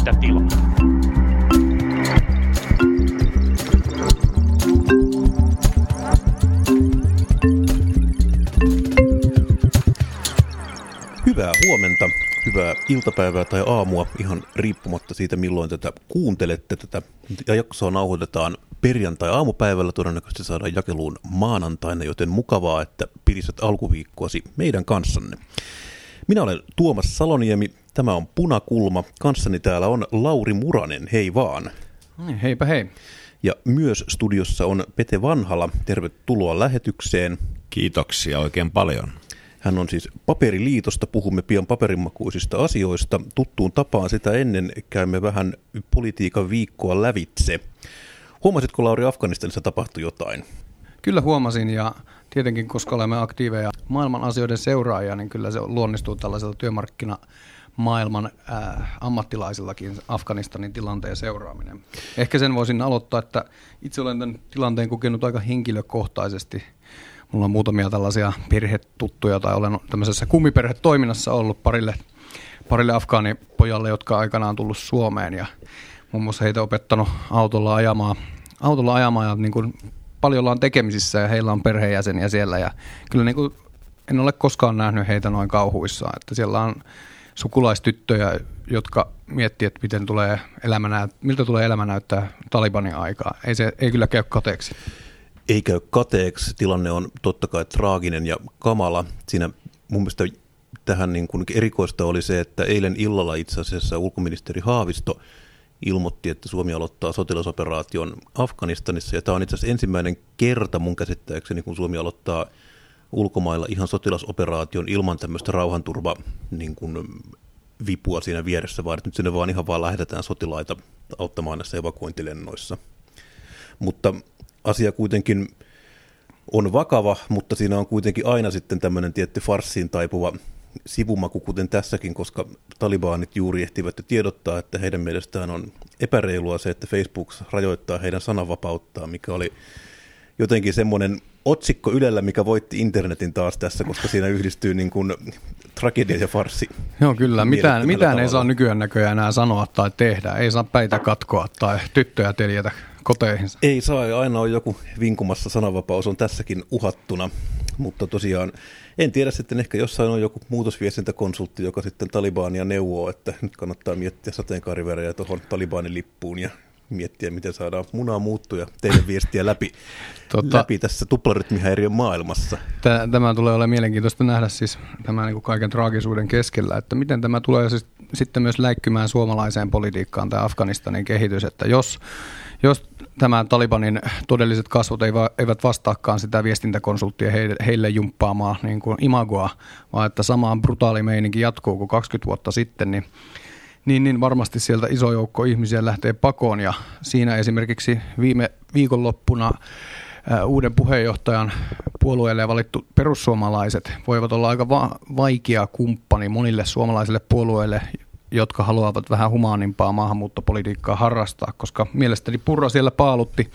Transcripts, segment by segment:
mitä tilaa. Hyvää huomenta, hyvää iltapäivää tai aamua, ihan riippumatta siitä milloin tätä kuuntelette. Tätä jaksoa nauhoitetaan perjantai-aamupäivällä, todennäköisesti saadaan jakeluun maanantaina, joten mukavaa, että pidisät alkuviikkoasi meidän kanssanne. Minä olen Tuomas Saloniemi, tämä on Punakulma, kanssani täällä on Lauri Muranen, hei vaan. Niin, heipä hei. Ja myös studiossa on Pete Vanhala, tervetuloa lähetykseen. Kiitoksia oikein paljon. Hän on siis Paperiliitosta, puhumme pian paperimakuisista asioista. Tuttuun tapaan sitä ennen käymme vähän politiikan viikkoa lävitse. Huomasitko Lauri Afganistanissa tapahtui jotain? Kyllä huomasin ja tietenkin koska olemme aktiiveja maailman asioiden seuraajia, niin kyllä se luonnistuu tällaisella työmarkkina maailman äh, ammattilaisillakin Afganistanin tilanteen seuraaminen. Ehkä sen voisin aloittaa, että itse olen tämän tilanteen kokenut aika henkilökohtaisesti. Mulla on muutamia tällaisia perhetuttuja tai olen tämmöisessä kummiperhetoiminnassa ollut parille, parille afgaanipojalle, jotka aikanaan tullut Suomeen ja muun muassa heitä opettanut autolla ajamaan, autolla ajamaan ja niin kuin paljon ollaan tekemisissä ja heillä on perheenjäseniä siellä ja kyllä niin kuin en ole koskaan nähnyt heitä noin kauhuissaan, että siellä on sukulaistyttöjä, jotka miettii, että miten tulee elämä näyt- miltä tulee elämä näyttää Talibanin aikaa. Ei, se, ei kyllä käy kateeksi. Ei käy kateeksi. Tilanne on totta kai traaginen ja kamala. Siinä mun mielestä tähän niin kuin erikoista oli se, että eilen illalla itse asiassa ulkoministeri Haavisto ilmoitti, että Suomi aloittaa sotilasoperaation Afganistanissa. Ja tämä on itse asiassa ensimmäinen kerta mun käsittääkseni, kun Suomi aloittaa ulkomailla ihan sotilasoperaation ilman tämmöistä rauhanturva niin kuin, vipua siinä vieressä, vaan nyt sinne vaan ihan vaan lähetetään sotilaita auttamaan näissä evakuointilennoissa. Mutta asia kuitenkin on vakava, mutta siinä on kuitenkin aina sitten tämmöinen tietty farssiin taipuva sivumaku, kuten tässäkin, koska talibaanit juuri ehtivät jo tiedottaa, että heidän mielestään on epäreilua se, että Facebook rajoittaa heidän sananvapauttaan, mikä oli jotenkin semmoinen otsikko Ylellä, mikä voitti internetin taas tässä, koska siinä yhdistyy niin kuin tragedia ja farsi. Joo, kyllä. Mitään, mitään ei saa nykyään näköjään enää sanoa tai tehdä. Ei saa päitä katkoa tai tyttöjä teljetä koteihinsa. Ei saa, ja aina on joku vinkumassa, sananvapaus on tässäkin uhattuna, mutta tosiaan en tiedä sitten, ehkä jossain on joku muutosviestintäkonsultti, joka sitten Talibania neuvoo, että nyt kannattaa miettiä sateenkaarivärejä tuohon Talibanin lippuun ja miettiä, miten saadaan munaa muuttuja teidän viestiä läpi, tota, läpi tässä tuplarytmihäiriön maailmassa. Tämä tulee olemaan mielenkiintoista nähdä siis tämän niin kuin kaiken traagisuuden keskellä, että miten tämä tulee siis sitten myös läikkymään suomalaiseen politiikkaan tämä Afganistanin kehitys, että jos, jos tämä Talibanin todelliset kasvot eivät vastaakaan sitä viestintäkonsulttia heille jumppaamaa niin kuin imagoa, vaan että sama brutaali meininki jatkuu kuin 20 vuotta sitten, niin niin, niin varmasti sieltä iso joukko ihmisiä lähtee pakoon ja siinä esimerkiksi viime viikonloppuna uuden puheenjohtajan puolueelle valittu perussuomalaiset voivat olla aika va- vaikea kumppani monille suomalaisille puolueille, jotka haluavat vähän humaanimpaa maahanmuuttopolitiikkaa harrastaa, koska mielestäni Purra siellä paalutti,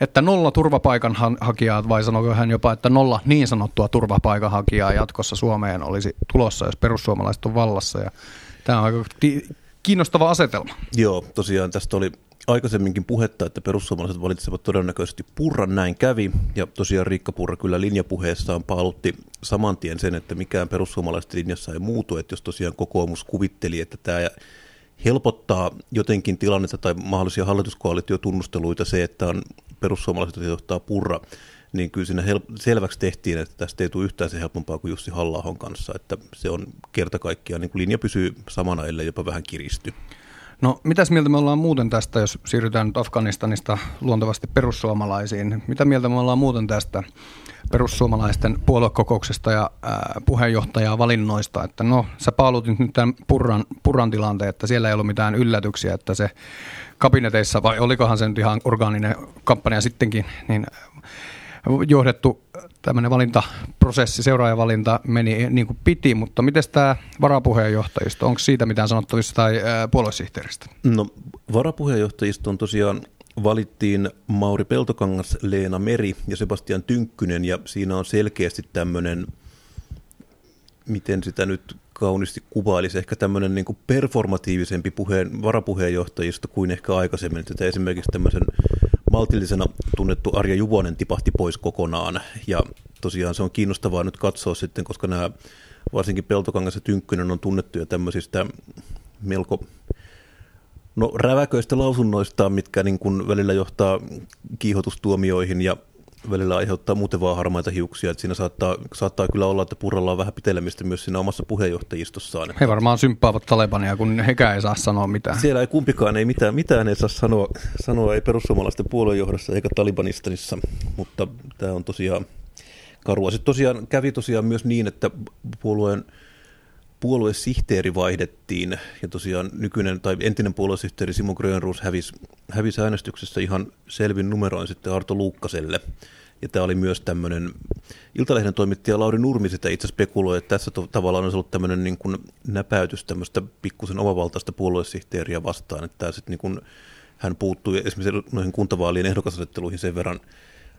että nolla turvapaikanhakijaa, vai sanoiko hän jopa, että nolla niin sanottua turvapaikanhakijaa jatkossa Suomeen olisi tulossa, jos perussuomalaiset on vallassa. Ja tämä on aika kiinnostava asetelma. Joo, tosiaan tästä oli aikaisemminkin puhetta, että perussuomalaiset valitsevat todennäköisesti Purran, näin kävi. Ja tosiaan Riikka Purra kyllä linjapuheessaan paalutti saman tien sen, että mikään perussuomalaisten linjassa ei muutu, että jos tosiaan kokoomus kuvitteli, että tämä helpottaa jotenkin tilannetta tai mahdollisia hallituskoalitiotunnusteluita se, että on perussuomalaiset johtaa Purra, niin kyllä siinä hel- selväksi tehtiin, että tästä ei tule yhtään se helpompaa kuin Jussi halla kanssa, että se on kerta kaikkiaan, niin linja pysyy samana, ellei jopa vähän kiristy. No mitäs mieltä me ollaan muuten tästä, jos siirrytään nyt Afganistanista luontevasti perussuomalaisiin? Mitä mieltä me ollaan muuten tästä perussuomalaisten puoluekokouksesta ja ää, puheenjohtajaa valinnoista? Että no, sä paalutit nyt tämän purran, purran tilanteen, että siellä ei ollut mitään yllätyksiä, että se kabineteissa, vai olikohan se nyt ihan orgaaninen kampanja sittenkin, niin johdettu tämmöinen valintaprosessi, seuraajavalinta meni niin kuin piti, mutta miten tämä varapuheenjohtajisto, onko siitä mitään sanottavissa tai puoluesihteeristä? No varapuheenjohtajisto on tosiaan valittiin Mauri Peltokangas, Leena Meri ja Sebastian Tynkkynen ja siinä on selkeästi tämmöinen, miten sitä nyt kauniisti kuvailisi ehkä tämmöinen niin kuin performatiivisempi puheen, varapuheenjohtajisto kuin ehkä aikaisemmin. Että esimerkiksi tämmöisen maltillisena tunnettu Arja Juvonen tipahti pois kokonaan. Ja tosiaan se on kiinnostavaa nyt katsoa sitten, koska nämä varsinkin Peltokangas ja Tynkkynen on tunnettuja tämmöisistä melko no, räväköistä lausunnoista, mitkä niin kuin välillä johtaa kiihotustuomioihin ja välillä aiheuttaa muuten vaan harmaita hiuksia. Että siinä saattaa, saattaa kyllä olla, että Purralla on vähän pitelemistä myös siinä omassa puheenjohtajistossaan. He varmaan symppaavat Talebania, kun hekään ei saa sanoa mitään. Siellä ei kumpikaan, ei mitään, mitään ei saa sanoa, sanoa ei perussuomalaisten puoluejohdossa eikä Talibanistanissa, mutta tämä on tosiaan karua. Sitten tosiaan kävi tosiaan myös niin, että puolueen puoluesihteeri vaihdettiin ja tosiaan nykyinen tai entinen puoluesihteeri Simo Grönruus hävisi, hävisi äänestyksessä ihan selvin numeroin sitten Arto Luukkaselle. Ja tämä oli myös tämmöinen, Iltalehden toimittaja Lauri Nurmi sitä itse spekuloi, että tässä to, tavallaan olisi ollut tämmöinen niin kuin näpäytys tämmöistä pikkusen omavaltaista puoluesihteeriä vastaan, että tämä sitten niin kuin, hän puuttui esimerkiksi noihin kuntavaalien ehdokasasetteluihin sen verran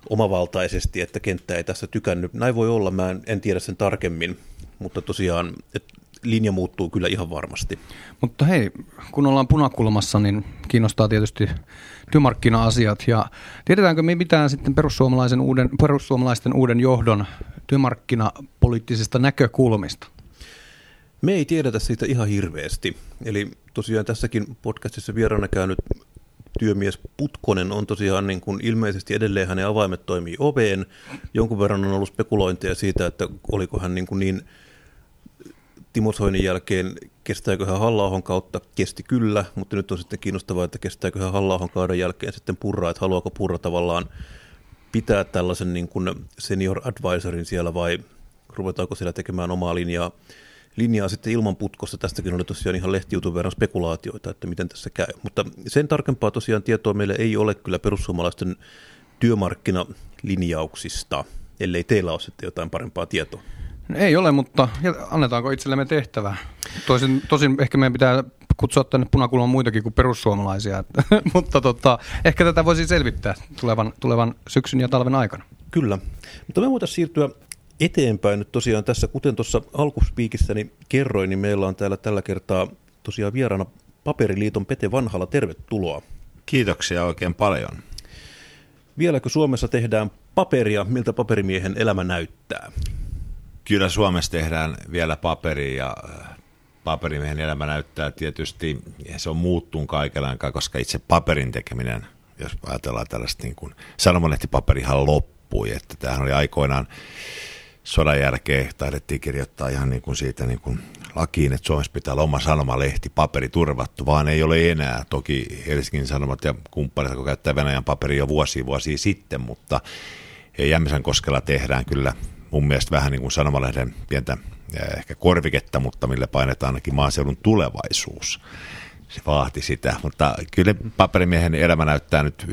omavaltaisesti, että kenttä ei tässä tykännyt. Näin voi olla, mä en, en tiedä sen tarkemmin, mutta tosiaan, että linja muuttuu kyllä ihan varmasti. Mutta hei, kun ollaan punakulmassa, niin kiinnostaa tietysti työmarkkina-asiat. Ja tiedetäänkö me mitään sitten perussuomalaisen uuden, perussuomalaisten uuden johdon työmarkkinapoliittisista näkökulmista? Me ei tiedetä siitä ihan hirveästi. Eli tosiaan tässäkin podcastissa vieraana käynyt työmies Putkonen on tosiaan niin kuin ilmeisesti edelleen hänen avaimet toimii oveen. Jonkun verran on ollut spekulointeja siitä, että oliko hän niin, kuin niin Timo Soinin jälkeen kestääkö hän halla kautta, kesti kyllä, mutta nyt on sitten kiinnostavaa, että kestääkö hän halla kauden jälkeen sitten purra, että haluaako purra tavallaan pitää tällaisen niin kuin senior advisorin siellä vai ruvetaanko siellä tekemään omaa linjaa, linjaa sitten ilman putkosta. Tästäkin oli tosiaan ihan lehtiutun verran spekulaatioita, että miten tässä käy. Mutta sen tarkempaa tosiaan tietoa meille ei ole kyllä perussuomalaisten työmarkkinalinjauksista, ellei teillä ole sitten jotain parempaa tietoa. Ei ole, mutta annetaanko itsellemme tehtävää? Toisin, tosin ehkä meidän pitää kutsua tänne punakulman muitakin kuin perussuomalaisia, mutta tota, ehkä tätä voisi selvittää tulevan, tulevan syksyn ja talven aikana. Kyllä, mutta me voitaisiin siirtyä eteenpäin nyt tosiaan tässä, kuten tuossa alkuspiikissäni kerroin, niin meillä on täällä tällä kertaa tosiaan vieraana Paperiliiton Pete Vanhala, tervetuloa. Kiitoksia oikein paljon. Vieläkö Suomessa tehdään paperia, miltä paperimiehen elämä näyttää? Kyllä Suomessa tehdään vielä paperi ja äh, paperimiehen elämä näyttää tietysti, se on muuttunut kaikella koska itse paperin tekeminen, jos ajatellaan tällaista niin kuin sanomanehtipaperihan loppui, että tämähän oli aikoinaan sodan jälkeen taidettiin kirjoittaa ihan niin kuin siitä niin kuin lakiin, että Suomessa pitää olla oma sanomalehti, paperi turvattu, vaan ei ole enää. Toki Helsingin Sanomat ja kumppanit, kun käyttää Venäjän paperi jo vuosia vuosia sitten, mutta Jämsän koskella tehdään kyllä mun mielestä vähän niin kuin sanomalehden pientä ehkä korviketta, mutta millä painetaan ainakin maaseudun tulevaisuus. Se vaati sitä, mutta kyllä paperimiehen elämä näyttää nyt,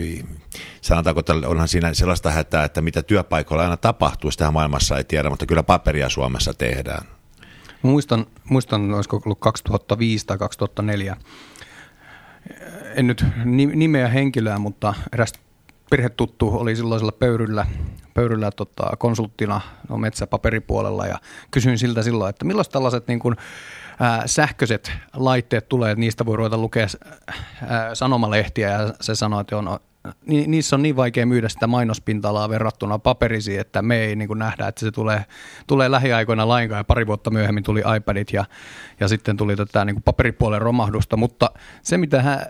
sanotaanko, että onhan siinä sellaista hätää, että mitä työpaikoilla aina tapahtuu, sitä maailmassa ei tiedä, mutta kyllä paperia Suomessa tehdään. Muistan, muistan olisiko ollut 2005 tai 2004, en nyt nimeä henkilöä, mutta eräs perhetuttu oli silloisella pöyryllä, pöyryllä tota, konsulttina no, metsäpaperipuolella. Ja kysyin siltä silloin, että milloin tällaiset niin kuin, ää, sähköiset laitteet tulee, että niistä voi ruveta lukea ää, sanomalehtiä. Ja se sanoi, että on, ni, niissä on niin vaikea myydä sitä mainospinta-alaa verrattuna paperisiin, että me ei niin kuin nähdä, että se tulee, tulee lähiaikoina lainkaan. Ja pari vuotta myöhemmin tuli iPadit ja, ja sitten tuli tätä niin kuin paperipuolen romahdusta, mutta se mitä hän,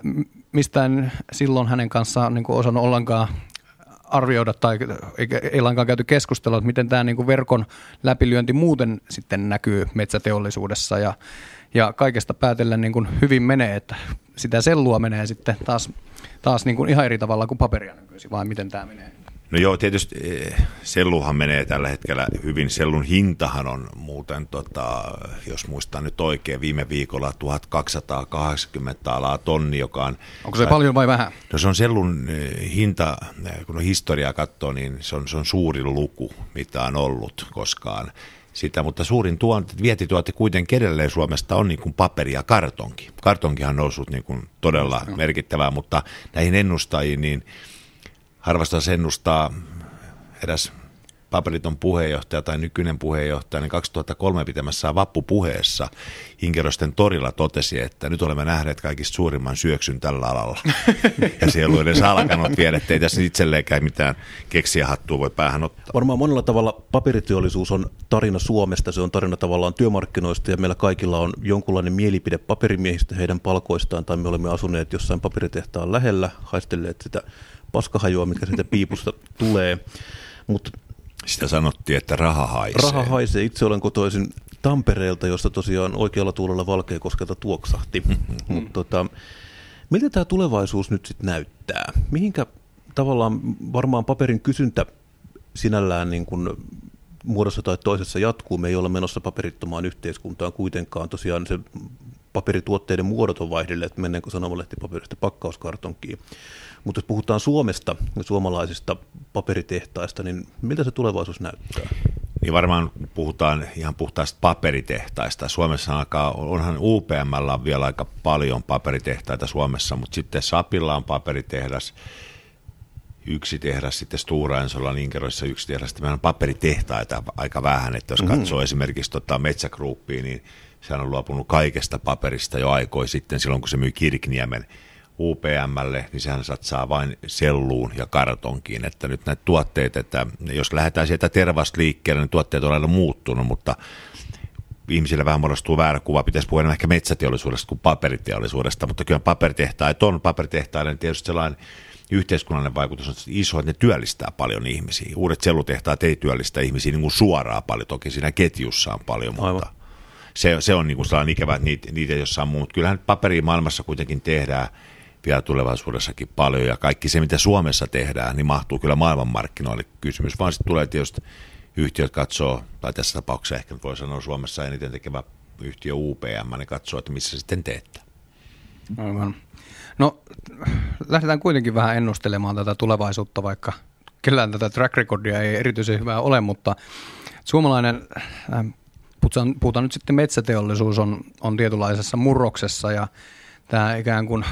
mistä en silloin hänen kanssaan niin kuin osannut ollenkaan arvioida tai ei, lainkaan käyty keskustelua, että miten tämä niin kuin verkon läpilyönti muuten sitten näkyy metsäteollisuudessa ja, ja kaikesta päätellen niin kuin hyvin menee, että sitä sellua menee sitten taas, taas niin kuin ihan eri tavalla kuin paperia nykyisin, vai miten tämä menee? No joo, tietysti eh, selluhan menee tällä hetkellä hyvin. Sellun hintahan on muuten, tota, jos muistan nyt oikein, viime viikolla 1280 alaa tonni, joka on... Onko se vai, paljon vai vähän? No se on sellun eh, hinta, eh, kun on historiaa katsoo, niin se on, se on suurin luku, mitä on ollut koskaan sitä, mutta suurin tuonti, vientituote kuitenkin edelleen Suomesta on niin kuin paperi ja kartonki. Kartonkihan on noussut niin kuin todella merkittävää, mutta näihin ennustajiin, niin harvasta ennustaa eräs Paperiton puheenjohtaja tai nykyinen puheenjohtaja, niin 2003 pitämässä vappupuheessa Inkerosten torilla totesi, että nyt olemme nähneet kaikista suurimman syöksyn tällä alalla. ja se ei ollut edes alkanut vielä, ettei tässä itselleenkään mitään keksiä hattua voi päähän ottaa. Varmaan monella tavalla paperiteollisuus on tarina Suomesta, se on tarina tavallaan työmarkkinoista ja meillä kaikilla on jonkunlainen mielipide paperimiehistä heidän palkoistaan tai me olemme asuneet jossain paperitehtaan lähellä, haistelleet sitä paskahajua, mikä siitä piipusta tulee. Mutta sitä sanottiin, että raha haisee. Raha haisee. Itse olen kotoisin Tampereelta, josta tosiaan oikealla tuulella Valkeakoskelta tuoksahti. Mutta tota, miltä tämä tulevaisuus nyt sitten näyttää? Mihinkä tavallaan varmaan paperin kysyntä sinällään niin kuin muodossa tai toisessa jatkuu. Me ei olla menossa paperittomaan yhteiskuntaan kuitenkaan. Tosiaan se paperituotteiden muodot on vaihdelleet, mennäänkö sanomalehtipaperista pakkauskartonkiin. Mutta jos puhutaan Suomesta ja suomalaisista paperitehtaista, niin miltä se tulevaisuus näyttää? Niin varmaan puhutaan ihan puhtaasta paperitehtaista. Suomessa alkaa, onhan UPM on vielä aika paljon paperitehtaita Suomessa, mutta sitten Sapilla on paperitehdas, yksi tehdas, sitten Stura Ensolla on Inkeroissa yksi tehdas, sitten meillä on paperitehtaita aika vähän, että jos mm-hmm. katsoo esimerkiksi tota Metsägruppia, niin sehän on luopunut kaikesta paperista jo aikoi sitten, silloin kun se myi Kirkniemen UPMlle, niin sehän satsaa vain selluun ja kartonkiin, että nyt näitä tuotteita, että jos lähdetään sieltä tervasta liikkeelle, niin tuotteet on aina muuttunut, mutta ihmisillä vähän muodostuu väärä kuva, pitäisi puhua ehkä metsäteollisuudesta kuin paperiteollisuudesta, mutta kyllä paperitehtaat on paperitehtaiden tietysti sellainen yhteiskunnallinen vaikutus on iso, että ne työllistää paljon ihmisiä. Uudet sellutehtaat ei työllistä ihmisiä niin kuin suoraan paljon, toki siinä ketjussa on paljon, mutta Aivan. se, se on niin kuin sellainen ikävä, että niitä, niitä jossain muu. Mutta kyllähän paperia maailmassa kuitenkin tehdään – vielä tulevaisuudessakin paljon. Ja kaikki se, mitä Suomessa tehdään, niin mahtuu kyllä maailmanmarkkinoille. Kysymys vaan sitten tulee tietysti yhtiöt katsoo, tai tässä tapauksessa ehkä voi sanoa Suomessa eniten tekevä yhtiö UPM, ne katsoo, että missä sitten teette. Aivan. No lähdetään kuitenkin vähän ennustelemaan tätä tulevaisuutta, vaikka kellään tätä track recordia ei erityisen hyvää ole, mutta suomalainen, äh, puhutaan, puhutaan nyt sitten metsäteollisuus on, on tietynlaisessa murroksessa ja tämä ikään kuin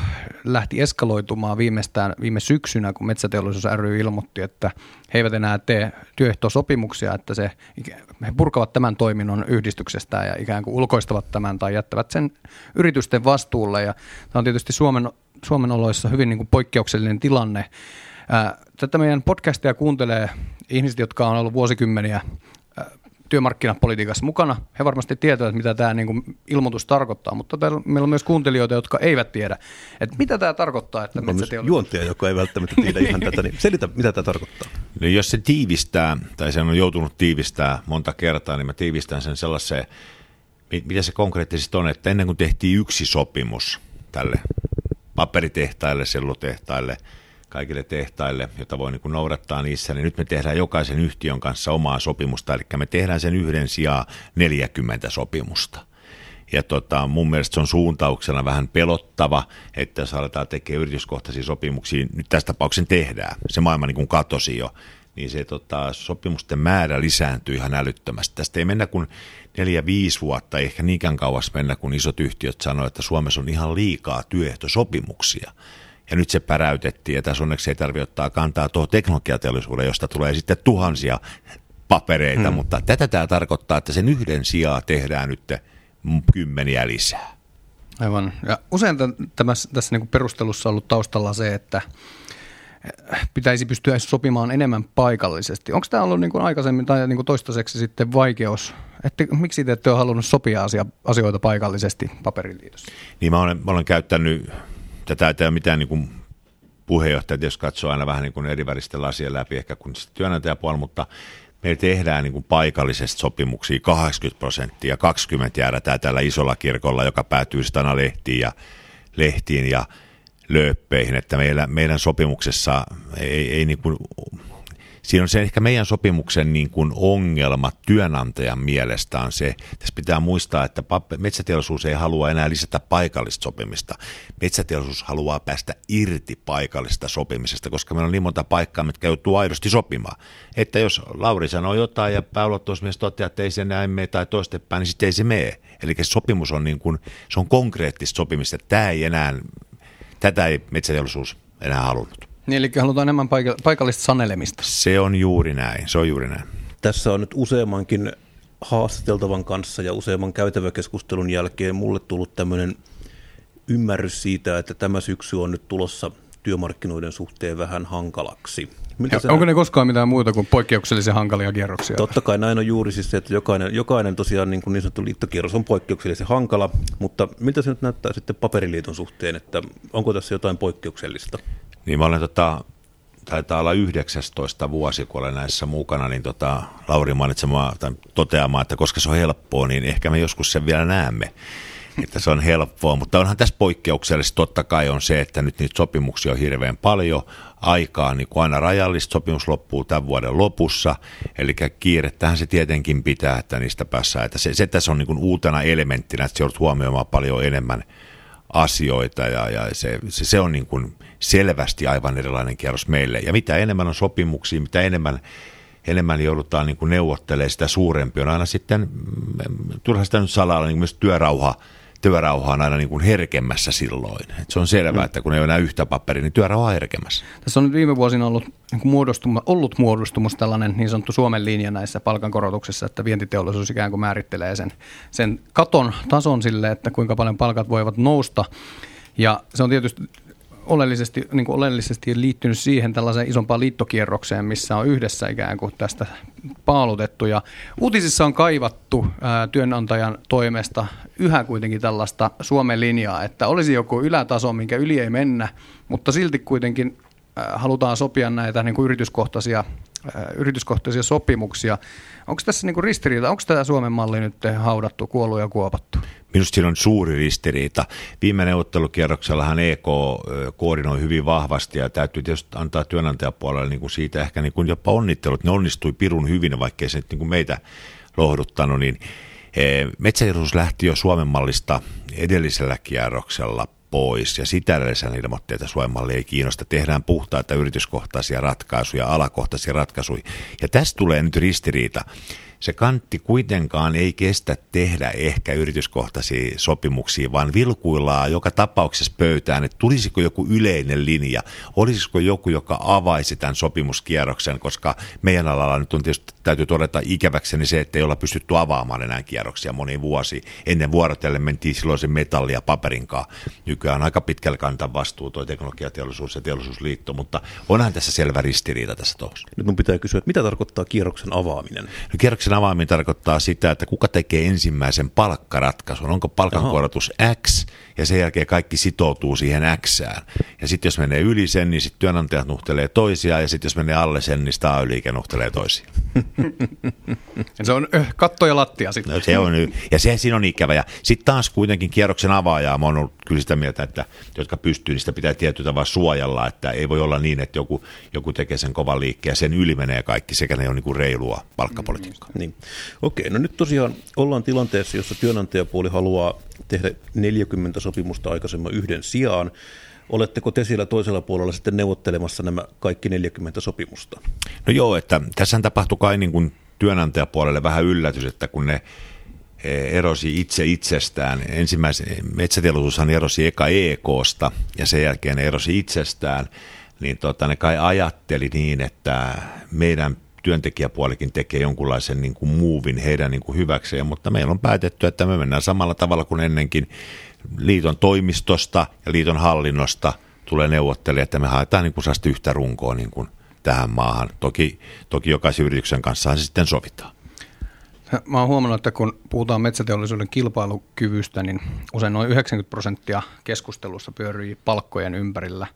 lähti eskaloitumaan viimeistään viime syksynä, kun Metsäteollisuus ry ilmoitti, että he eivät enää tee työehtosopimuksia, että se, he purkavat tämän toiminnon yhdistyksestä ja ikään kuin ulkoistavat tämän tai jättävät sen yritysten vastuulle. Ja tämä on tietysti Suomen, Suomen oloissa hyvin niin kuin poikkeuksellinen tilanne. Tätä meidän podcastia kuuntelee ihmiset, jotka on ollut vuosikymmeniä työmarkkinapolitiikassa mukana. He varmasti tietävät, mitä tämä niin kuin ilmoitus tarkoittaa, mutta täällä, meillä on myös kuuntelijoita, jotka eivät tiedä, että mitä tämä tarkoittaa. Että on juontaja, joka ei välttämättä tiedä ihan tätä, niin selitä, mitä tämä tarkoittaa. No jos se tiivistää, tai sen on joutunut tiivistää monta kertaa, niin mä tiivistän sen sellaiseen, mitä se konkreettisesti on, että ennen kuin tehtiin yksi sopimus tälle paperitehtaille, sellutehtaille – kaikille tehtaille, jota voi niin noudattaa niissä, niin nyt me tehdään jokaisen yhtiön kanssa omaa sopimusta, eli me tehdään sen yhden sijaan 40 sopimusta. Ja tota, mun mielestä se on suuntauksena vähän pelottava, että jos aletaan tekemään yrityskohtaisia sopimuksia, nyt tässä tapauksessa tehdään, se maailma niin katosi jo, niin se tota, sopimusten määrä lisääntyy ihan älyttömästi. Tästä ei mennä kuin neljä, viisi vuotta, ehkä niinkään kauas mennä, kun isot yhtiöt sanoivat, että Suomessa on ihan liikaa työehtosopimuksia. Ja nyt se päräytettiin, ja tässä onneksi ei tarvitse ottaa kantaa tuohon teknologiateollisuuden, josta tulee sitten tuhansia papereita, hmm. mutta tätä tämä tarkoittaa, että sen yhden sijaan tehdään nyt kymmeniä lisää. Aivan. Ja usein tässä, tässä niin perustelussa on ollut taustalla se, että pitäisi pystyä sopimaan enemmän paikallisesti. Onko tämä ollut niin kuin aikaisemmin tai niin kuin toistaiseksi sitten vaikeus? Että miksi te ette ole halunnut sopia asia, asioita paikallisesti paperiliitossa? Niin mä olen, mä olen käyttänyt tätä ei ole mitään niin kuin puheenjohtaja, jos katsoo aina vähän niin kuin eri väristen lasien läpi ehkä kuin työnantajapuolella, mutta me tehdään niin kuin paikallisesti sopimuksia 80 prosenttia, 20 jäädään täällä isolla kirkolla, joka päätyy aina lehtiin ja, lehtiin ja lööppeihin, että meillä, meidän sopimuksessa ei, ei niin kuin siinä on se ehkä meidän sopimuksen niin kuin ongelma työnantajan mielestä on se, tässä pitää muistaa, että metsäteollisuus ei halua enää lisätä paikallista sopimista. Metsäteollisuus haluaa päästä irti paikallista sopimisesta, koska meillä on niin monta paikkaa, mitkä joutuu aidosti sopimaan. Että jos Lauri sanoo jotain ja pääluottamusmies toteaa, että ei se näin mene tai toistepäin, niin sitten ei se mene. Eli sopimus on, niin kuin, se on konkreettista sopimista. Tämä ei enää, tätä ei metsäteollisuus enää halunnut. Niin, eli halutaan enemmän paikallista sanelemista. Se on juuri näin, se on juuri näin. tässä on nyt useammankin haastateltavan kanssa ja useamman käytäväkeskustelun jälkeen mulle tullut tämmöinen ymmärrys siitä, että tämä syksy on nyt tulossa työmarkkinoiden suhteen vähän hankalaksi. Miltä ja, onko ne koskaan mitään muuta kuin poikkeuksellisen hankalia kierroksia? Totta kai näin on juuri siis se, että jokainen, jokainen tosiaan niin, kuin niin sanottu liittokierros on poikkeuksellisen hankala, mutta miltä se nyt näyttää sitten paperiliiton suhteen, että onko tässä jotain poikkeuksellista? Niin mä olen tota, taitaa olla 19 vuosi, kun olen näissä mukana, niin tota, Lauri mainitsemaan tai toteamaan, että koska se on helppoa, niin ehkä me joskus sen vielä näemme että se on helppoa, mutta onhan tässä poikkeuksellista totta kai on se, että nyt niitä sopimuksia on hirveän paljon, aikaa niin kuin aina rajallista, sopimus loppuu tämän vuoden lopussa, eli kiirettähän se tietenkin pitää, että niistä päässään, että se, se tässä on niin kuin uutena elementtinä, että se joudut huomioimaan paljon enemmän asioita ja, ja se, se, se on niin kuin selvästi aivan erilainen kierros meille. Ja mitä enemmän on sopimuksia, mitä enemmän enemmän joudutaan niin neuvottelemaan, sitä suurempi on aina sitten, mm, turha sitä nyt salalla, niin myös työrauha työrauha on aina niin kuin herkemmässä silloin. Et se on selvää, mm. että kun ei ole enää yhtä paperia, niin työrauha on herkemmässä. Tässä on viime vuosina ollut, niin kuin muodostuma, ollut muodostumus tällainen niin sanottu Suomen linja näissä palkankorotuksissa, että vientiteollisuus ikään kuin määrittelee sen, sen katon tason sille, että kuinka paljon palkat voivat nousta. Ja se on tietysti oleellisesti, niin kuin oleellisesti liittynyt siihen tällaiseen isompaan liittokierrokseen, missä on yhdessä ikään kuin tästä paalutettu. Ja uutisissa on kaivattu ää, työnantajan toimesta yhä kuitenkin tällaista Suomen linjaa, että olisi joku ylätaso, minkä yli ei mennä, mutta silti kuitenkin halutaan sopia näitä niin kuin yrityskohtaisia, ää, yrityskohtaisia sopimuksia. Onko tässä niin kuin ristiriita, onko tämä Suomen malli nyt haudattu, kuollut ja kuopattu? Minusta siinä on suuri ristiriita. Viime neuvottelukierroksellahan EK koordinoi hyvin vahvasti ja täytyy tietysti antaa työnantajapuolelle niin kuin siitä ehkä niin kuin jopa onnittelut. Ne onnistui pirun hyvin, vaikkei se niin kuin meitä lohduttanut, niin e, Metsäteollisuus lähti jo Suomen mallista edellisellä kierroksella pois ja sitä edellisellä ilmoitti, että Suomen ei kiinnosta. Tehdään puhtaita yrityskohtaisia ratkaisuja, alakohtaisia ratkaisuja. Ja tästä tulee nyt ristiriita se kantti kuitenkaan ei kestä tehdä ehkä yrityskohtaisia sopimuksia, vaan vilkuillaan joka tapauksessa pöytään, että tulisiko joku yleinen linja, olisiko joku, joka avaisi tämän sopimuskierroksen, koska meidän alalla nyt on tietysti, täytyy todeta ikäväkseni se, että ei olla pystytty avaamaan enää kierroksia moniin vuosi. Ennen vuorotellen mentiin silloin se metalli ja paperinkaan. Nykyään aika pitkällä kantaa vastuu tuo teknologiateollisuus ja teollisuusliitto, mutta onhan tässä selvä ristiriita tässä tuossa. Nyt mun pitää kysyä, että mitä tarkoittaa kierroksen avaaminen? No, kierroksen avaaminen tarkoittaa sitä, että kuka tekee ensimmäisen palkkaratkaisun. Onko palkankorotus X ja sen jälkeen kaikki sitoutuu siihen Xään. Ja sitten jos menee yli sen, niin sitten työnantajat nuhtelee toisiaan ja sitten jos menee alle sen, niin sitä liike nuhtelee toisiaan. se on katto ja lattia sitten. No, se on, ja se siinä on ikävä. Ja sitten taas kuitenkin kierroksen avaajaa, mä oon ollut kyllä sitä mieltä, että jotka pystyy, niin sitä pitää tietyllä tavalla suojella, että ei voi olla niin, että joku, joku tekee sen kovan liikkeen ja sen yli menee kaikki, sekä ne on niin kuin reilua palkkapolitiikkaa. Mm, niin. Okei, no nyt tosiaan ollaan tilanteessa, jossa työnantajapuoli haluaa tehdä 40 sopimusta aikaisemman yhden sijaan. Oletteko te siellä toisella puolella sitten neuvottelemassa nämä kaikki 40 sopimusta? No joo, että tässä tapahtui kai niin kuin työnantajapuolelle vähän yllätys, että kun ne e, erosi itse itsestään. Ensimmäisen metsäteollisuushan erosi eka EKsta ja sen jälkeen ne erosi itsestään, niin tota, ne kai ajatteli niin, että meidän työntekijäpuolikin tekee jonkunlaisen niin kuin muuvin heidän niin kuin hyväkseen, mutta meillä on päätetty, että me mennään samalla tavalla kuin ennenkin liiton toimistosta ja liiton hallinnosta tulee neuvottelijat, että me haetaan niin kuin yhtä runkoa niin kuin tähän maahan. Toki, toki jokaisen yrityksen kanssa se sitten sovitaan. Mä oon huomannut, että kun puhutaan metsäteollisuuden kilpailukyvystä, niin usein noin 90 prosenttia keskustelussa pyörii palkkojen ympärillä.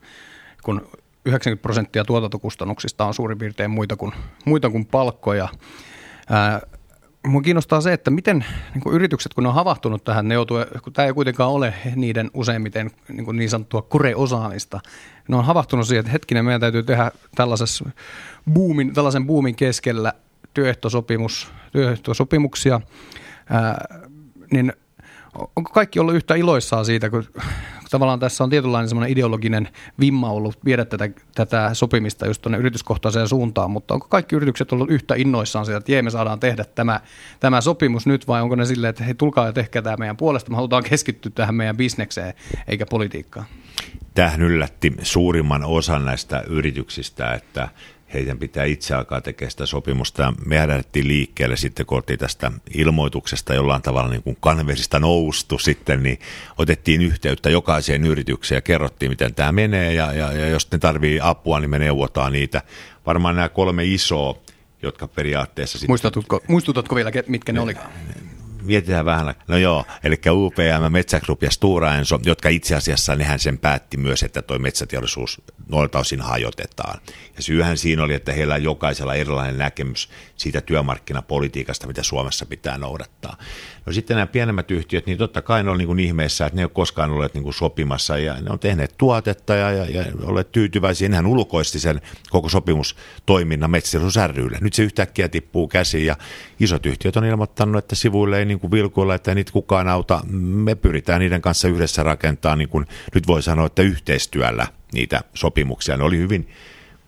Kun 90 prosenttia tuotantokustannuksista on suurin piirtein muita kuin, muita kuin palkkoja. Ää, Mua kiinnostaa se, että miten niin kuin yritykset, kun ne on havahtunut tähän, ne joutuu, kun tämä ei kuitenkaan ole niiden useimmiten niin, kuin niin sanottua kure-osaamista, ne on havahtunut siihen, että hetkinen, meidän täytyy tehdä tällaisessa boomin, tällaisen boomin keskellä työehtosopimus, työehtosopimuksia, ää, niin onko kaikki ollut yhtä iloissaan siitä, kun tavallaan tässä on tietynlainen semmoinen ideologinen vimma ollut viedä tätä, tätä sopimista just tuonne yrityskohtaiseen suuntaan, mutta onko kaikki yritykset ollut yhtä innoissaan siitä, että jee, me saadaan tehdä tämä, tämä sopimus nyt, vai onko ne silleen, että hei, tulkaa ja tehkää tämä meidän puolesta, me halutaan keskittyä tähän meidän bisnekseen eikä politiikkaan? Tähän yllätti suurimman osan näistä yrityksistä, että heidän pitää itse alkaa tekemään sitä sopimusta. me lähdettiin liikkeelle sitten, kun oltiin tästä ilmoituksesta jollain tavalla niin kuin kanvesista noustu sitten, niin otettiin yhteyttä jokaiseen yritykseen ja kerrottiin, miten tämä menee, ja, ja, ja jos ne tarvii apua, niin me neuvotaan niitä. Varmaan nämä kolme isoa jotka periaatteessa... Muistutatko, muistutatko vielä, mitkä ne olivat? Mietitään vähän, no joo, eli UPM, Metsägroup ja Stora Enso, jotka itse asiassa nehän sen päätti myös, että tuo metsäteollisuus noilta osin hajotetaan. Ja syyhän siinä oli, että heillä on jokaisella erilainen näkemys siitä työmarkkinapolitiikasta, mitä Suomessa pitää noudattaa. No sitten nämä pienemmät yhtiöt, niin totta kai ne on niin kuin ihmeessä, että ne ei ole koskaan olleet niin kuin sopimassa ja ne on tehneet tuotetta ja, ja, ja olleet tyytyväisiä. Nehän ulkoisti sen koko sopimustoiminnan metsäteollisuus rylle. Nyt se yhtäkkiä tippuu käsiin ja isot yhtiöt on ilmoittanut, että sivuille ei niin kuin vilkuilla, että niitä kukaan auta. Me pyritään niiden kanssa yhdessä rakentaa, niin kuin nyt voi sanoa, että yhteistyöllä niitä sopimuksia. Ne oli hyvin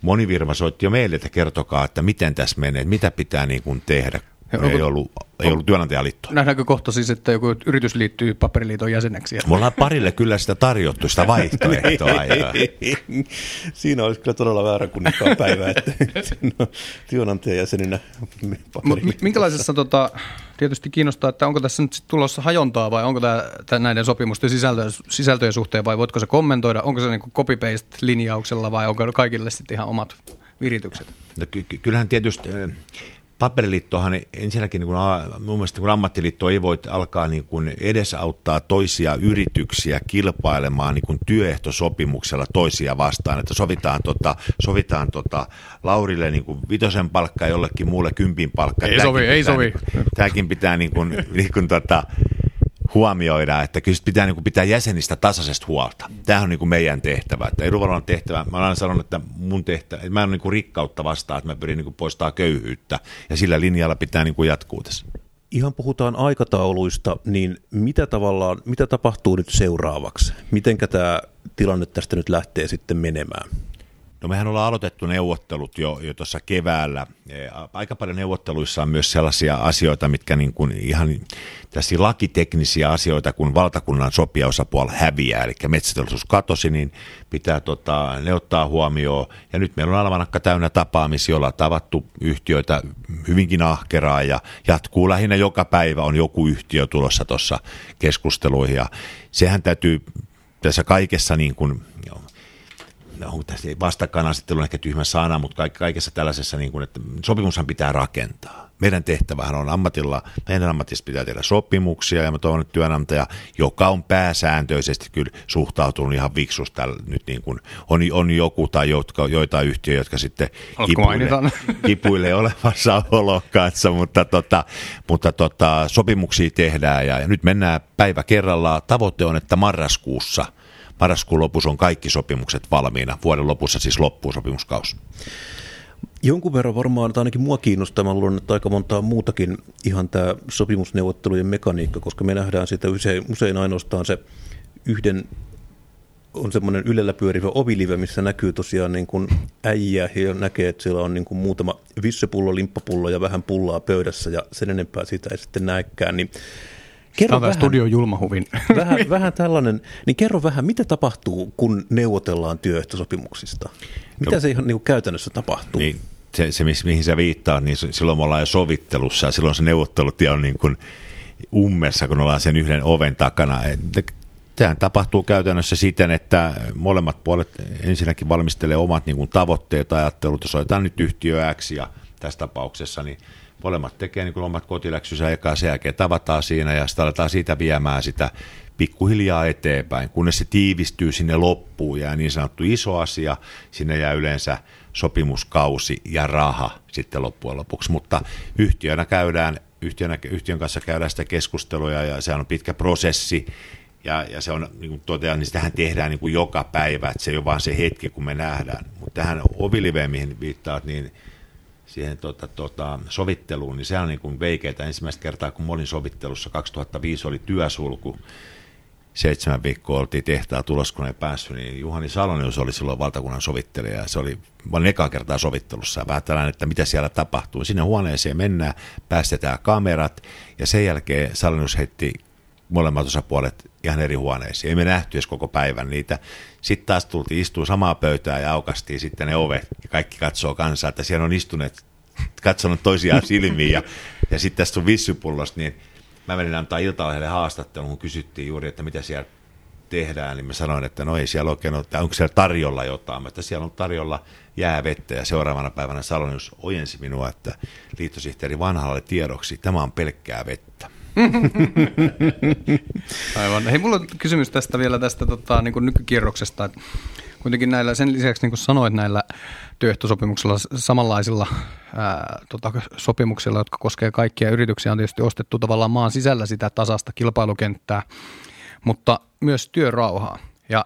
moni firma soitti jo meille, että kertokaa, että miten tässä menee, mitä pitää niin kuin tehdä. Onko, ei ollut, ei ollut työnantajaliitto. Nähdäänkö kohta siis, että joku yritys liittyy paperiliiton jäseneksi? Me ollaan parille kyllä sitä tarjottu, sitä vaihtoehtoa. Siinä olisi kyllä todella väärä kunnikkaa päivä, että työnantajan jäseninä Minkälaisessa, tota, tietysti kiinnostaa, että onko tässä nyt tulossa hajontaa vai onko tämä, tämä näiden sopimusten sisältöjen, sisältöjen suhteen vai voitko se kommentoida? Onko se niin copy-paste-linjauksella vai onko kaikille sitten ihan omat viritykset? No, ky- kyllähän tietysti paperiliittohan ensinnäkin niin kuin, mun mielestä kun ammattiliitto ei voi alkaa niin kuin edesauttaa toisia yrityksiä kilpailemaan niin kuin työehtosopimuksella toisia vastaan, että sovitaan, tota, sovitaan tota, Laurille niin kuin vitosen palkka jollekin muulle kympin palkka. Ei sovi, ei sovi. Tämäkin pitää niin kuin, niin kuin, tota, huomioida, että kyllä pitää niin kuin pitää jäsenistä tasaisesta huolta. Tämä on niin kuin meidän tehtävä. Että edunvalvonnan tehtävä, mä olen sanonut, että mun tehtävä, että mä en niin kuin rikkautta vastaan, että mä pyrin niin kuin poistaa köyhyyttä. Ja sillä linjalla pitää niin kuin jatkuu tässä. Ihan puhutaan aikatauluista, niin mitä tavallaan, mitä tapahtuu nyt seuraavaksi? Mitenkä tämä tilanne tästä nyt lähtee sitten menemään? No mehän ollaan aloitettu neuvottelut jo, jo tuossa keväällä. E, aika paljon neuvotteluissa on myös sellaisia asioita, mitkä niin kuin ihan tässä lakiteknisiä asioita, kun valtakunnan sopijaosapuoli häviää, eli metsäteollisuus katosi, niin pitää tota, ne ottaa huomioon. Ja nyt meillä on almanakka täynnä tapaamisia, joilla on tavattu yhtiöitä hyvinkin ahkeraa ja jatkuu lähinnä joka päivä on joku yhtiö tulossa tuossa keskusteluihin. Ja sehän täytyy tässä kaikessa niin kuin, onko tässä vastakkainasettelu on ehkä tyhmä sana, mutta kaikessa tällaisessa, niin kuin, että sopimushan pitää rakentaa. Meidän tehtävähän on ammatilla, meidän ammatissa pitää tehdä sopimuksia ja mä toivon, että työnantaja, joka on pääsääntöisesti kyllä suhtautunut ihan viksusta, nyt niin kuin on, on joku tai jotka, joitain yhtiöitä, jotka sitten kipuilee, kipuilee olevassa olon kanssa, mutta, tota, mutta tota, sopimuksia tehdään ja, ja nyt mennään päivä kerrallaan. Tavoite on, että marraskuussa – marraskuun lopussa on kaikki sopimukset valmiina. Vuoden lopussa siis loppuu sopimuskaus. Jonkun verran varmaan, tai ainakin mua kiinnostaa, mä luulen, että aika montaa muutakin ihan tämä sopimusneuvottelujen mekaniikka, koska me nähdään sitä usein, usein ainoastaan se yhden on semmoinen ylellä pyörivä ovilive, missä näkyy tosiaan niin kuin äijä ja näkee, että siellä on niin kuin muutama vissepullo, limppapullo ja vähän pullaa pöydässä ja sen enempää sitä ei sitten näekään. Niin Kerro Tämä vähän, studio julmahuvin. Vähän, vähän tällainen, niin kerro vähän, mitä tapahtuu, kun neuvotellaan työehtosopimuksista? Mitä no, se ihan niin kuin käytännössä tapahtuu? Niin, se, se, mihin sä viittaat, niin silloin me ollaan jo sovittelussa ja silloin se neuvottelutie on niin kuin ummessa, kun ollaan sen yhden oven takana. Tämä tapahtuu käytännössä siten, että molemmat puolet ensinnäkin valmistelee omat niin kuin tavoitteet, ajattelut, jos otetaan nyt yhtiö X ja tässä tapauksessa, niin molemmat tekee niin omat kotiläksynsä ja sen jälkeen tavataan siinä ja sitten aletaan siitä viemään sitä pikkuhiljaa eteenpäin, kunnes se tiivistyy sinne loppuun ja niin sanottu iso asia, sinne jää yleensä sopimuskausi ja raha sitten loppujen lopuksi, mutta yhtiönä käydään, yhtiönä, yhtiön kanssa käydään sitä keskustelua ja se on pitkä prosessi, ja, ja se on, niin kuin totean, niin sitähän tehdään niin kuin joka päivä, että se ei ole vaan se hetki, kun me nähdään. Mutta tähän oviliveen, mihin viittaat, niin siihen tota, tota, sovitteluun, niin se on niin kuin veikeitä. Ensimmäistä kertaa, kun olin sovittelussa, 2005 oli työsulku, seitsemän viikkoa oltiin tehtaa tulos, kun ei päässyt, niin Juhani Salonius oli silloin valtakunnan sovittelija, ja se oli, olin ekaa kertaa sovittelussa, ja vähän tällainen, että mitä siellä tapahtuu. Sinne huoneeseen mennään, päästetään kamerat, ja sen jälkeen Salonius heitti molemmat osapuolet ihan eri huoneisiin. Ei me nähty edes koko päivän niitä. Sitten taas tultiin istua samaa pöytää ja aukastiin sitten ne ovet ja kaikki katsoo kansaa, että siellä on istuneet, katsonut toisiaan silmiin ja, ja sitten tästä on vissypullosta, niin mä menin antaa iltalehdelle haastattelun, kun kysyttiin juuri, että mitä siellä tehdään, niin mä sanoin, että no ei siellä oikein ole, onko siellä tarjolla jotain, että siellä on tarjolla jäävettä ja seuraavana päivänä Salonius ojensi minua, että liittosihteeri vanhalle tiedoksi, tämä on pelkkää vettä. Aivan. Hei, mulla on kysymys tästä vielä tästä tota, niin kuin nykykierroksesta. Kuitenkin näillä, sen lisäksi niin kuin sanoit näillä työehtosopimuksilla samanlaisilla ää, tota, sopimuksilla, jotka koskevat kaikkia yrityksiä, on tietysti ostettu tavallaan maan sisällä sitä tasasta kilpailukenttää, mutta myös työrauhaa. Ja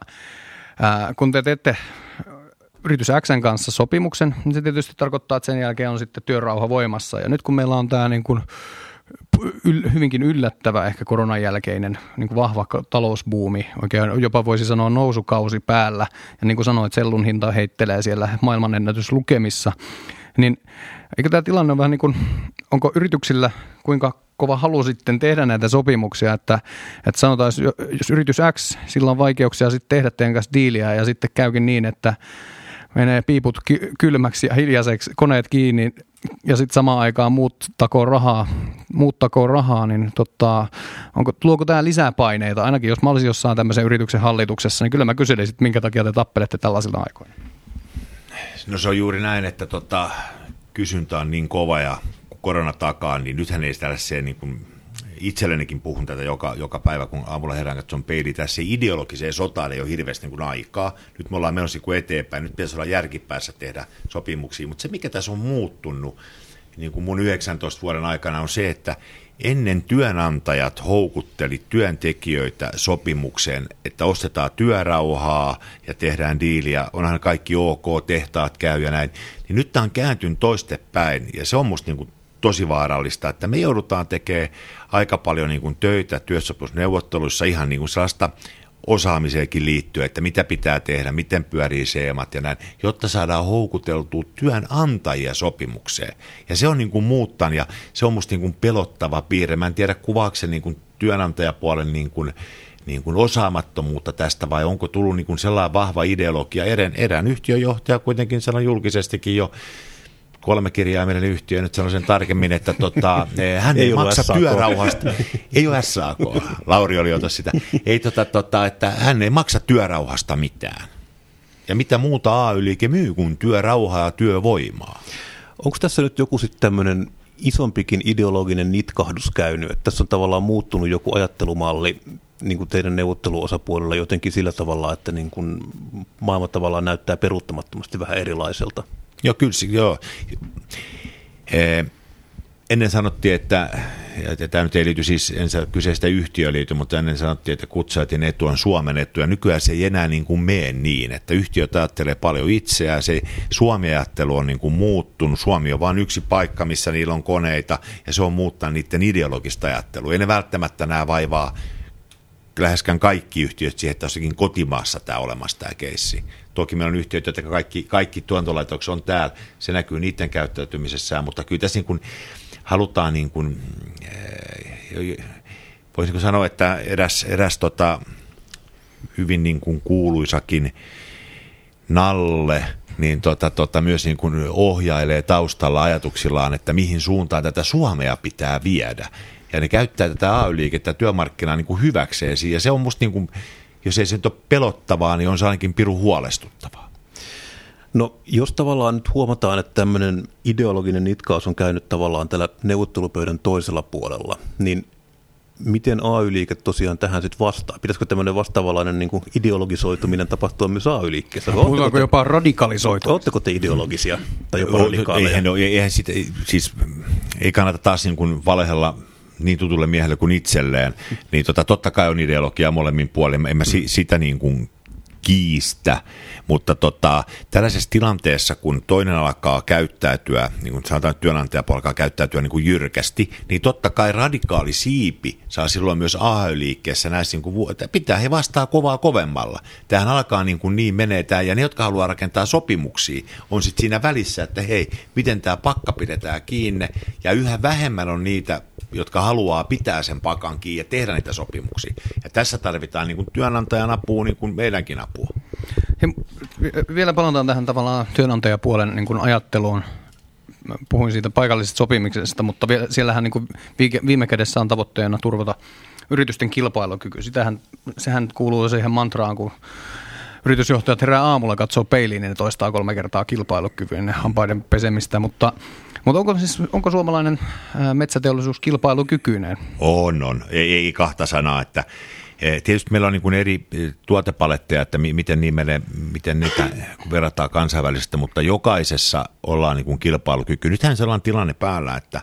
ää, kun te teette yritys Xn kanssa sopimuksen, niin se tietysti tarkoittaa, että sen jälkeen on sitten työrauha voimassa. Ja nyt kun meillä on tämä niin kuin yl, hyvinkin yllättävä ehkä koronan jälkeinen niin kuin vahva talousbuumi, oikein jopa voisi sanoa nousukausi päällä. Ja niin kuin sanoit, sellun hinta heittelee siellä maailmanennätyslukemissa. Niin eikö tämä tilanne ole vähän niin kuin, onko yrityksillä kuinka kova halu sitten tehdä näitä sopimuksia, että, että sanotaan, jos yritys X, sillä on vaikeuksia sitten tehdä teidän kanssa diiliä ja sitten käykin niin, että menee piiput kylmäksi ja hiljaiseksi, koneet kiinni ja sitten samaan aikaan muut takoo rahaa, muut takoo rahaa, niin tota, onko, luoko tämä lisää paineita? Ainakin jos mä olisin jossain tämmöisen yrityksen hallituksessa, niin kyllä mä kyselisin, minkä takia te tappelette tällaisilla aikoina. No se on juuri näin, että tota, kysyntä on niin kova ja korona takaa, niin nythän ei tällaiseen niin kuin itsellenikin puhun tätä joka, joka päivä, kun aamulla herään katson peili. Tässä ideologiseen sotaan ei ole hirveästi niin aikaa. Nyt me ollaan menossa kuin eteenpäin. Nyt pitäisi olla järkipäässä tehdä sopimuksia. Mutta se, mikä tässä on muuttunut niin kuin mun 19 vuoden aikana, on se, että ennen työnantajat houkutteli työntekijöitä sopimukseen, että ostetaan työrauhaa ja tehdään diiliä, onhan kaikki ok, tehtaat käy ja näin. Niin nyt tämä on kääntynyt toistepäin ja se on musta niin kuin tosi vaarallista, että me joudutaan tekemään aika paljon niin kuin töitä työsopimusneuvotteluissa ihan niin kuin sellaista osaamiseenkin liittyen, että mitä pitää tehdä, miten pyörii seemat ja näin, jotta saadaan houkuteltua työnantajia sopimukseen. Ja se on niin kuin muuttan ja se on musta niin kuin pelottava piirre. Mä en tiedä kuvaako se niin kuin työnantajapuolen niin kuin, niin kuin osaamattomuutta tästä vai onko tullut niin kuin sellainen vahva ideologia. Erään, erään yhtiöjohtaja kuitenkin sanoi julkisestikin jo kolme kirjaimellinen yhtiö, nyt sanon sen tarkemmin, että tota, eh, hän ei, ei maksa SAK. työrauhasta. ei ole SAK, Lauri oli ota sitä. Ei tota, tota, että hän ei maksa työrauhasta mitään. Ja mitä muuta AY-liike myy kuin työrauhaa ja työvoimaa? Onko tässä nyt joku sitten tämmöinen isompikin ideologinen nitkahdus käynyt, että tässä on tavallaan muuttunut joku ajattelumalli niin kuin teidän neuvotteluosapuolella jotenkin sillä tavalla, että niin kuin maailma tavallaan näyttää peruuttamattomasti vähän erilaiselta? Joo, kyllä, joo. Ennen sanottiin, että, ja tämä nyt ei liity siis ensin kyseistä yhtiöä mutta ennen sanottiin, että kutsaatin etu on Suomen etu, ja nykyään se ei enää niin kuin mene niin, että yhtiöt ajattelee paljon itseään, se Suomi-ajattelu on niin kuin muuttunut, Suomi on vain yksi paikka, missä niillä on koneita, ja se on muuttanut niiden ideologista ajattelua. Ei ne välttämättä nämä vaivaa läheskään kaikki yhtiöt siihen, että jossakin kotimaassa tämä olemassa tämä keissi. Toki meillä on yhtiöitä, että kaikki, kaikki tuontolaitokset on täällä, se näkyy niiden käyttäytymisessään, mutta kyllä tässä niin kuin halutaan, niin kuin, eh, voisinko sanoa, että eräs, eräs tota, hyvin niin kuin kuuluisakin Nalle, niin tota, tota, myös niin kuin ohjailee taustalla ajatuksillaan, että mihin suuntaan tätä Suomea pitää viedä. Ja ne käyttää tätä AY-liikettä työmarkkinaa niin kuin hyväkseen. Ja se on musta niin kuin, jos ei se nyt ole pelottavaa, niin on se ainakin piru huolestuttavaa. No jos tavallaan nyt huomataan, että tämmöinen ideologinen nitkaus on käynyt tavallaan tällä neuvottelupöydän toisella puolella, niin miten AY-liike tosiaan tähän sitten vastaa? Pitäisikö tämmöinen vastaavanlainen niin ideologisoituminen tapahtua myös AY-liikkeessä? Puhutaanko te, jopa radikalisoitua? Oletteko te ideologisia tai jopa radikaaleja? Eihän, eihän, eihän sit, siis, ei kannata taas niin kuin valehella niin tutulle miehelle kuin itselleen, niin tota, totta kai on ideologia molemmin puolin. En mä si, sitä niin kuin kiistä, mutta tota, tällaisessa tilanteessa, kun toinen alkaa käyttäytyä, niin kuin sanotaan, että työnantajapuoli alkaa käyttäytyä niin kuin jyrkästi, niin totta kai radikaali siipi saa silloin myös AY-liikkeessä näissä, niin kuin, että pitää he vastaa kovaa kovemmalla. Tähän alkaa niin, kuin niin menetään, ja ne, jotka haluaa rakentaa sopimuksia, on sitten siinä välissä, että hei, miten tämä pakka pidetään kiinni, ja yhä vähemmän on niitä jotka haluaa pitää sen pakan kiinni ja tehdä niitä sopimuksia. Ja tässä tarvitaan niin kuin työnantajan apua, niin kuin meidänkin apua. He, vielä palataan tähän tavallaan työnantajapuolen niin kuin ajatteluun. Mä puhuin siitä paikallisesta sopimisesta, mutta vielä, siellähän niin kuin viime kädessä on tavoitteena turvata yritysten kilpailukyky. Sitähän, sehän kuuluu siihen mantraan, kun yritysjohtajat herää aamulla katsoo peiliin, niin ne toistaa kolme kertaa kilpailukyvyn hampaiden pesemistä, mutta mutta onko, siis, onko suomalainen metsäteollisuus kilpailukykyinen? On, on. Ei, ei kahta sanaa, että e, Tietysti meillä on niin kuin eri e, tuotepaletteja, että miten, niin meille, miten niitä verrataan kansainvälisesti, mutta jokaisessa ollaan niin kuin kilpailukyky. Nythän sellainen tilanne päällä, että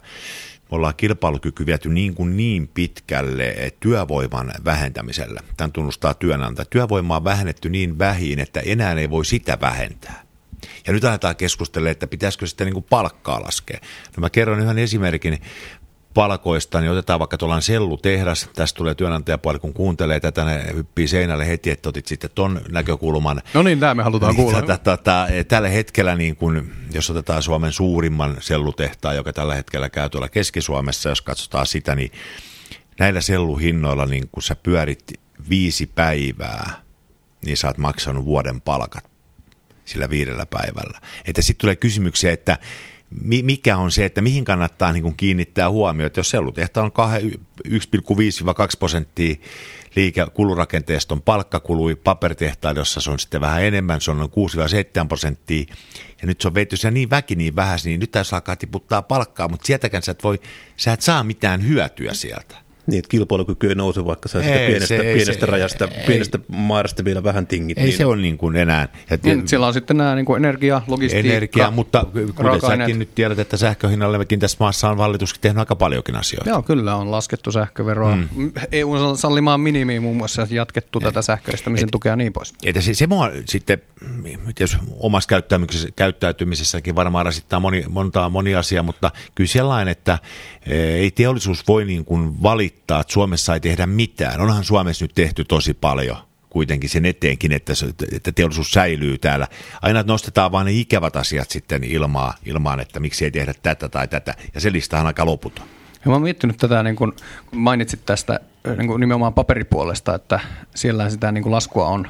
me ollaan kilpailukyky viety niin, kuin niin pitkälle työvoiman vähentämisellä. Tämän tunnustaa työnantaja. Työvoimaa on vähennetty niin vähin, että enää ei voi sitä vähentää. Ja nyt aletaan keskustella, että pitäisikö sitten niin kuin palkkaa laskea. No mä kerron yhden esimerkin palkoista, niin otetaan vaikka tuollainen sellutehdas, tästä tulee työnantajapuoli, kun kuuntelee tätä, ne hyppii seinälle heti, että otit sitten ton näkökulman. No niin, tämä me halutaan niin, kuulla. Tätä, tätä, tällä hetkellä, niin kun, jos otetaan Suomen suurimman sellutehtaan, joka tällä hetkellä käy tuolla Keski-Suomessa, jos katsotaan sitä, niin näillä selluhinnoilla, niin kun sä pyörit viisi päivää, niin sä oot maksanut vuoden palkat sillä viidellä päivällä. Että sitten tulee kysymyksiä, että mikä on se, että mihin kannattaa niin kuin kiinnittää huomiota, jos sellutehta on 1,5-2 prosenttia liike kulurakenteesta on palkkakului, paperitehtailla, jossa se on sitten vähän enemmän, se on noin 6-7 prosenttia, ja nyt se on veitty niin väki niin vähän, niin nyt tässä alkaa tiputtaa palkkaa, mutta sieltäkään sä et, voi, sä et saa mitään hyötyä sieltä. Niin, että kilpailukyky ei nouse, vaikka sä sitä pienestä, se, pienestä se, rajasta, ei, pienestä maarasta vielä vähän tingit. Ei niin. se ole niin kuin enää. Ja niin, siellä on sitten nämä niin kuin energia, logistiikka, Energia, mutta kuten säkin nyt tiedät, että sähköhinnallekin tässä maassa on hallituskin tehnyt aika paljonkin asioita. Joo, kyllä on laskettu sähköveroa. Mm. EU sallimaan minimiin muun muassa jatkettu ja. tätä sähköistämisen et, tukea niin pois. Että se, se mua sitten, jos omassa käyttäytymisessä, käyttäytymisessäkin varmaan rasittaa moni, montaa moni asia, mutta kyllä sellainen, että e, ei teollisuus voi niin kuin valita valittaa, että Suomessa ei tehdä mitään. Onhan Suomessa nyt tehty tosi paljon kuitenkin sen eteenkin, että, se, että teollisuus säilyy täällä. Aina nostetaan vain ne ikävät asiat sitten ilmaa, ilmaan, että miksi ei tehdä tätä tai tätä. Ja se lista on aika loputon. Ja mä oon miettinyt tätä, niin kun mainitsit tästä niin kun nimenomaan paperipuolesta, että siellä sitä niin kun laskua on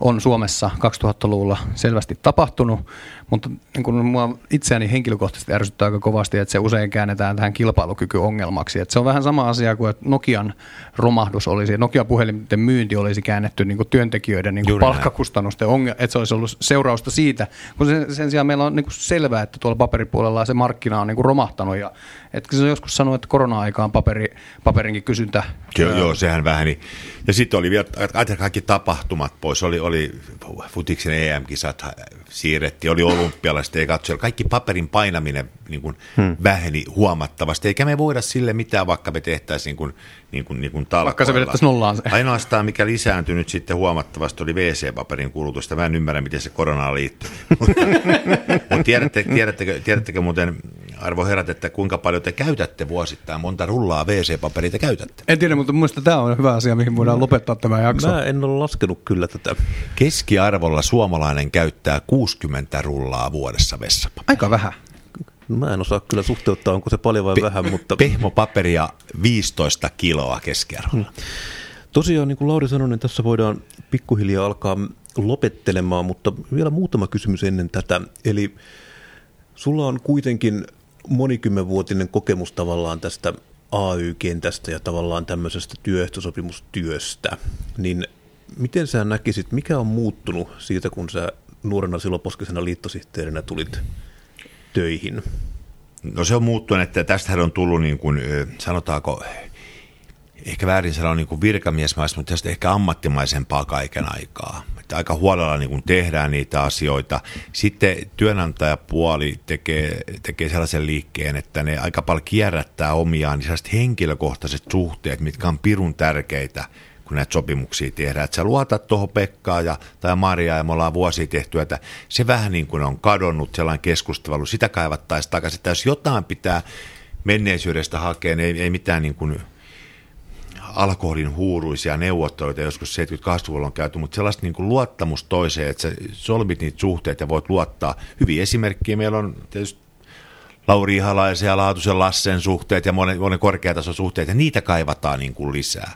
on Suomessa 2000-luvulla selvästi tapahtunut, mutta niin kuin mua itseäni henkilökohtaisesti ärsyttää aika kovasti, että se usein käännetään tähän kilpailukykyongelmaksi. Että se on vähän sama asia kuin, että Nokian romahdus olisi, Nokia-puhelinten myynti olisi käännetty niin kuin työntekijöiden niin kuin palkkakustannusten ongelma, että se olisi ollut seurausta siitä, kun sen, sen sijaan meillä on niin kuin selvää, että tuolla paperipuolella se markkina on niin kuin romahtanut ja että se joskus sanoi, että korona-aikaan paperi, paperinkin kysyntä. Joo, ää... joo sehän väheni. Ja sitten oli vielä kaikki tapahtumat pois. Oli, oli futiksen EM-kisat siirrettiin, oli olympialaiset ei katsoa. Kaikki paperin painaminen niin kuin hmm. väheni huomattavasti. Eikä me voida sille mitään, vaikka me tehtäisiin niin kuin, niin kuin, niin kuin Vaikka se vedettäisiin nollaan. Ainoastaan mikä lisääntynyt sitten huomattavasti oli WC-paperin kulutusta. Mä en ymmärrä, miten se koronaan liittyy. Mutta tiedätte, tiedättekö, tiedättekö muuten, arvo herrat, että kuinka paljon te käytätte vuosittain, monta rullaa WC-paperia te käytätte? En tiedä, mutta minusta tämä on hyvä asia, mihin voidaan lopettaa tämä jakso. Mä en ole laskenut kyllä tätä. Keskiarvolla suomalainen käyttää 60 rullaa vuodessa vessapaperia. Aika vähän. Mä en osaa kyllä suhteuttaa, onko se paljon vai Pe- vähän, mutta... Pehmopaperia 15 kiloa keskiarvolla. Hmm. Tosiaan, niin kuin Lauri sanoi, niin tässä voidaan pikkuhiljaa alkaa lopettelemaan, mutta vielä muutama kysymys ennen tätä. Eli sulla on kuitenkin monikymmenvuotinen kokemus tavallaan tästä AY-kentästä ja tavallaan tämmöisestä työehtosopimustyöstä, niin miten sä näkisit, mikä on muuttunut siitä, kun sä nuorena siloposkisena liittosihteerinä tulit töihin? No se on muuttunut, että tästähän on tullut niin kuin, sanotaanko, ehkä väärin sanoa niin virkamiesmaista, mutta tästä ehkä ammattimaisempaa kaiken aikaa. Että aika huolella niin kuin tehdään niitä asioita. Sitten työnantajapuoli tekee, tekee sellaisen liikkeen, että ne aika paljon kierrättää omiaan niin henkilökohtaiset suhteet, mitkä on pirun tärkeitä – kun näitä sopimuksia tehdään. Että sä luotat tuohon Pekkaa ja, tai Mariaa ja me ollaan vuosia tehty, että se vähän niin kuin on kadonnut sellainen keskustelu, sitä kaivattaisiin takaisin. Että jos jotain pitää menneisyydestä hakea, niin ei, ei mitään niin kuin alkoholin huuruisia neuvotteluita joskus 70-80-luvulla on käyty, mutta sellaista niin kuin luottamus toiseen, että sä solmit niitä suhteita ja voit luottaa. Hyviä esimerkkejä meillä on tietysti Lauri Ihalaisen ja Laatusen Lassen suhteet ja monen, monen korkeatason suhteet, ja niitä kaivataan niin kuin lisää.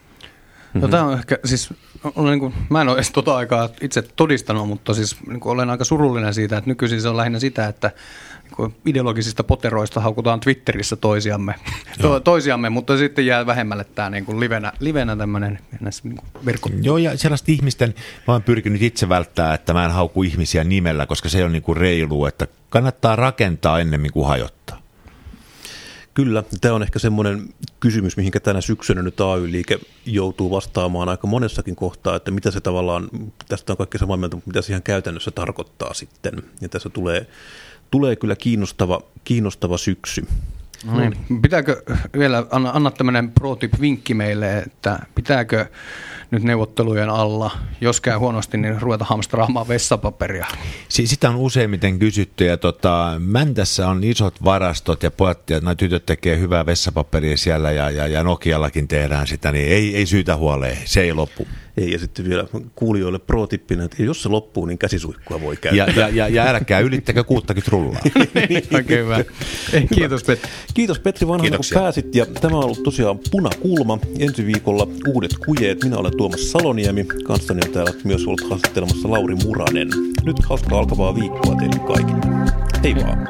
Mm-hmm. No, tämä on ehkä, siis, olen niin kuin, mä en ole edes tota aikaa itse todistanut, mutta siis niin kuin olen aika surullinen siitä, että nykyisin se on lähinnä sitä, että niin ideologisista poteroista haukutaan Twitterissä toisiamme, to, toisiamme mutta sitten jää vähemmälle tämä niin kuin livenä, livenä tämmöinen niin verkko. Joo, ja sellaista ihmisten, mä oon pyrkinyt itse välttää, että mä en hauku ihmisiä nimellä, koska se on niin kuin reilu, että kannattaa rakentaa ennemmin kuin hajottaa. Kyllä, tämä on ehkä semmoinen kysymys, mihinkä tänä syksynä nyt AY-liike joutuu vastaamaan aika monessakin kohtaa, että mitä se tavallaan, tästä on kaikki samaa mieltä, mutta mitä se ihan käytännössä tarkoittaa sitten. Ja tässä tulee, tulee kyllä kiinnostava, kiinnostava syksy. No niin. Pitääkö vielä, anna, anna tämmöinen pro-tip-vinkki meille, että pitääkö nyt neuvottelujen alla, jos käy huonosti, niin ruveta hamstraamaan vessapaperia? Sitä on useimmiten kysytty ja tota, Mäntässä on isot varastot ja pojat ja tytöt tekee hyvää vessapaperia siellä ja, ja, ja Nokiallakin tehdään sitä, niin ei, ei syytä huoleen, se ei loppu. Ei, ja sitten vielä kuulijoille pro-tippinä, että jos se loppuu, niin käsisuikkua voi käyttää. Ja, ja, ja, ja älkää ylittäkö 60 rullaa. Oikein hyvä. Kiitos Petri. Kiitos Petri Vanhanen, kun pääsit. Ja tämä on ollut tosiaan Punakulma. Ensi viikolla uudet kujeet. Minä olen Tuomas Saloniemi. Kanssani on täällä myös ollut haastattelemassa Lauri Muranen. Nyt hauskaa alkavaa viikkoa teille kaikille. Hei vaan.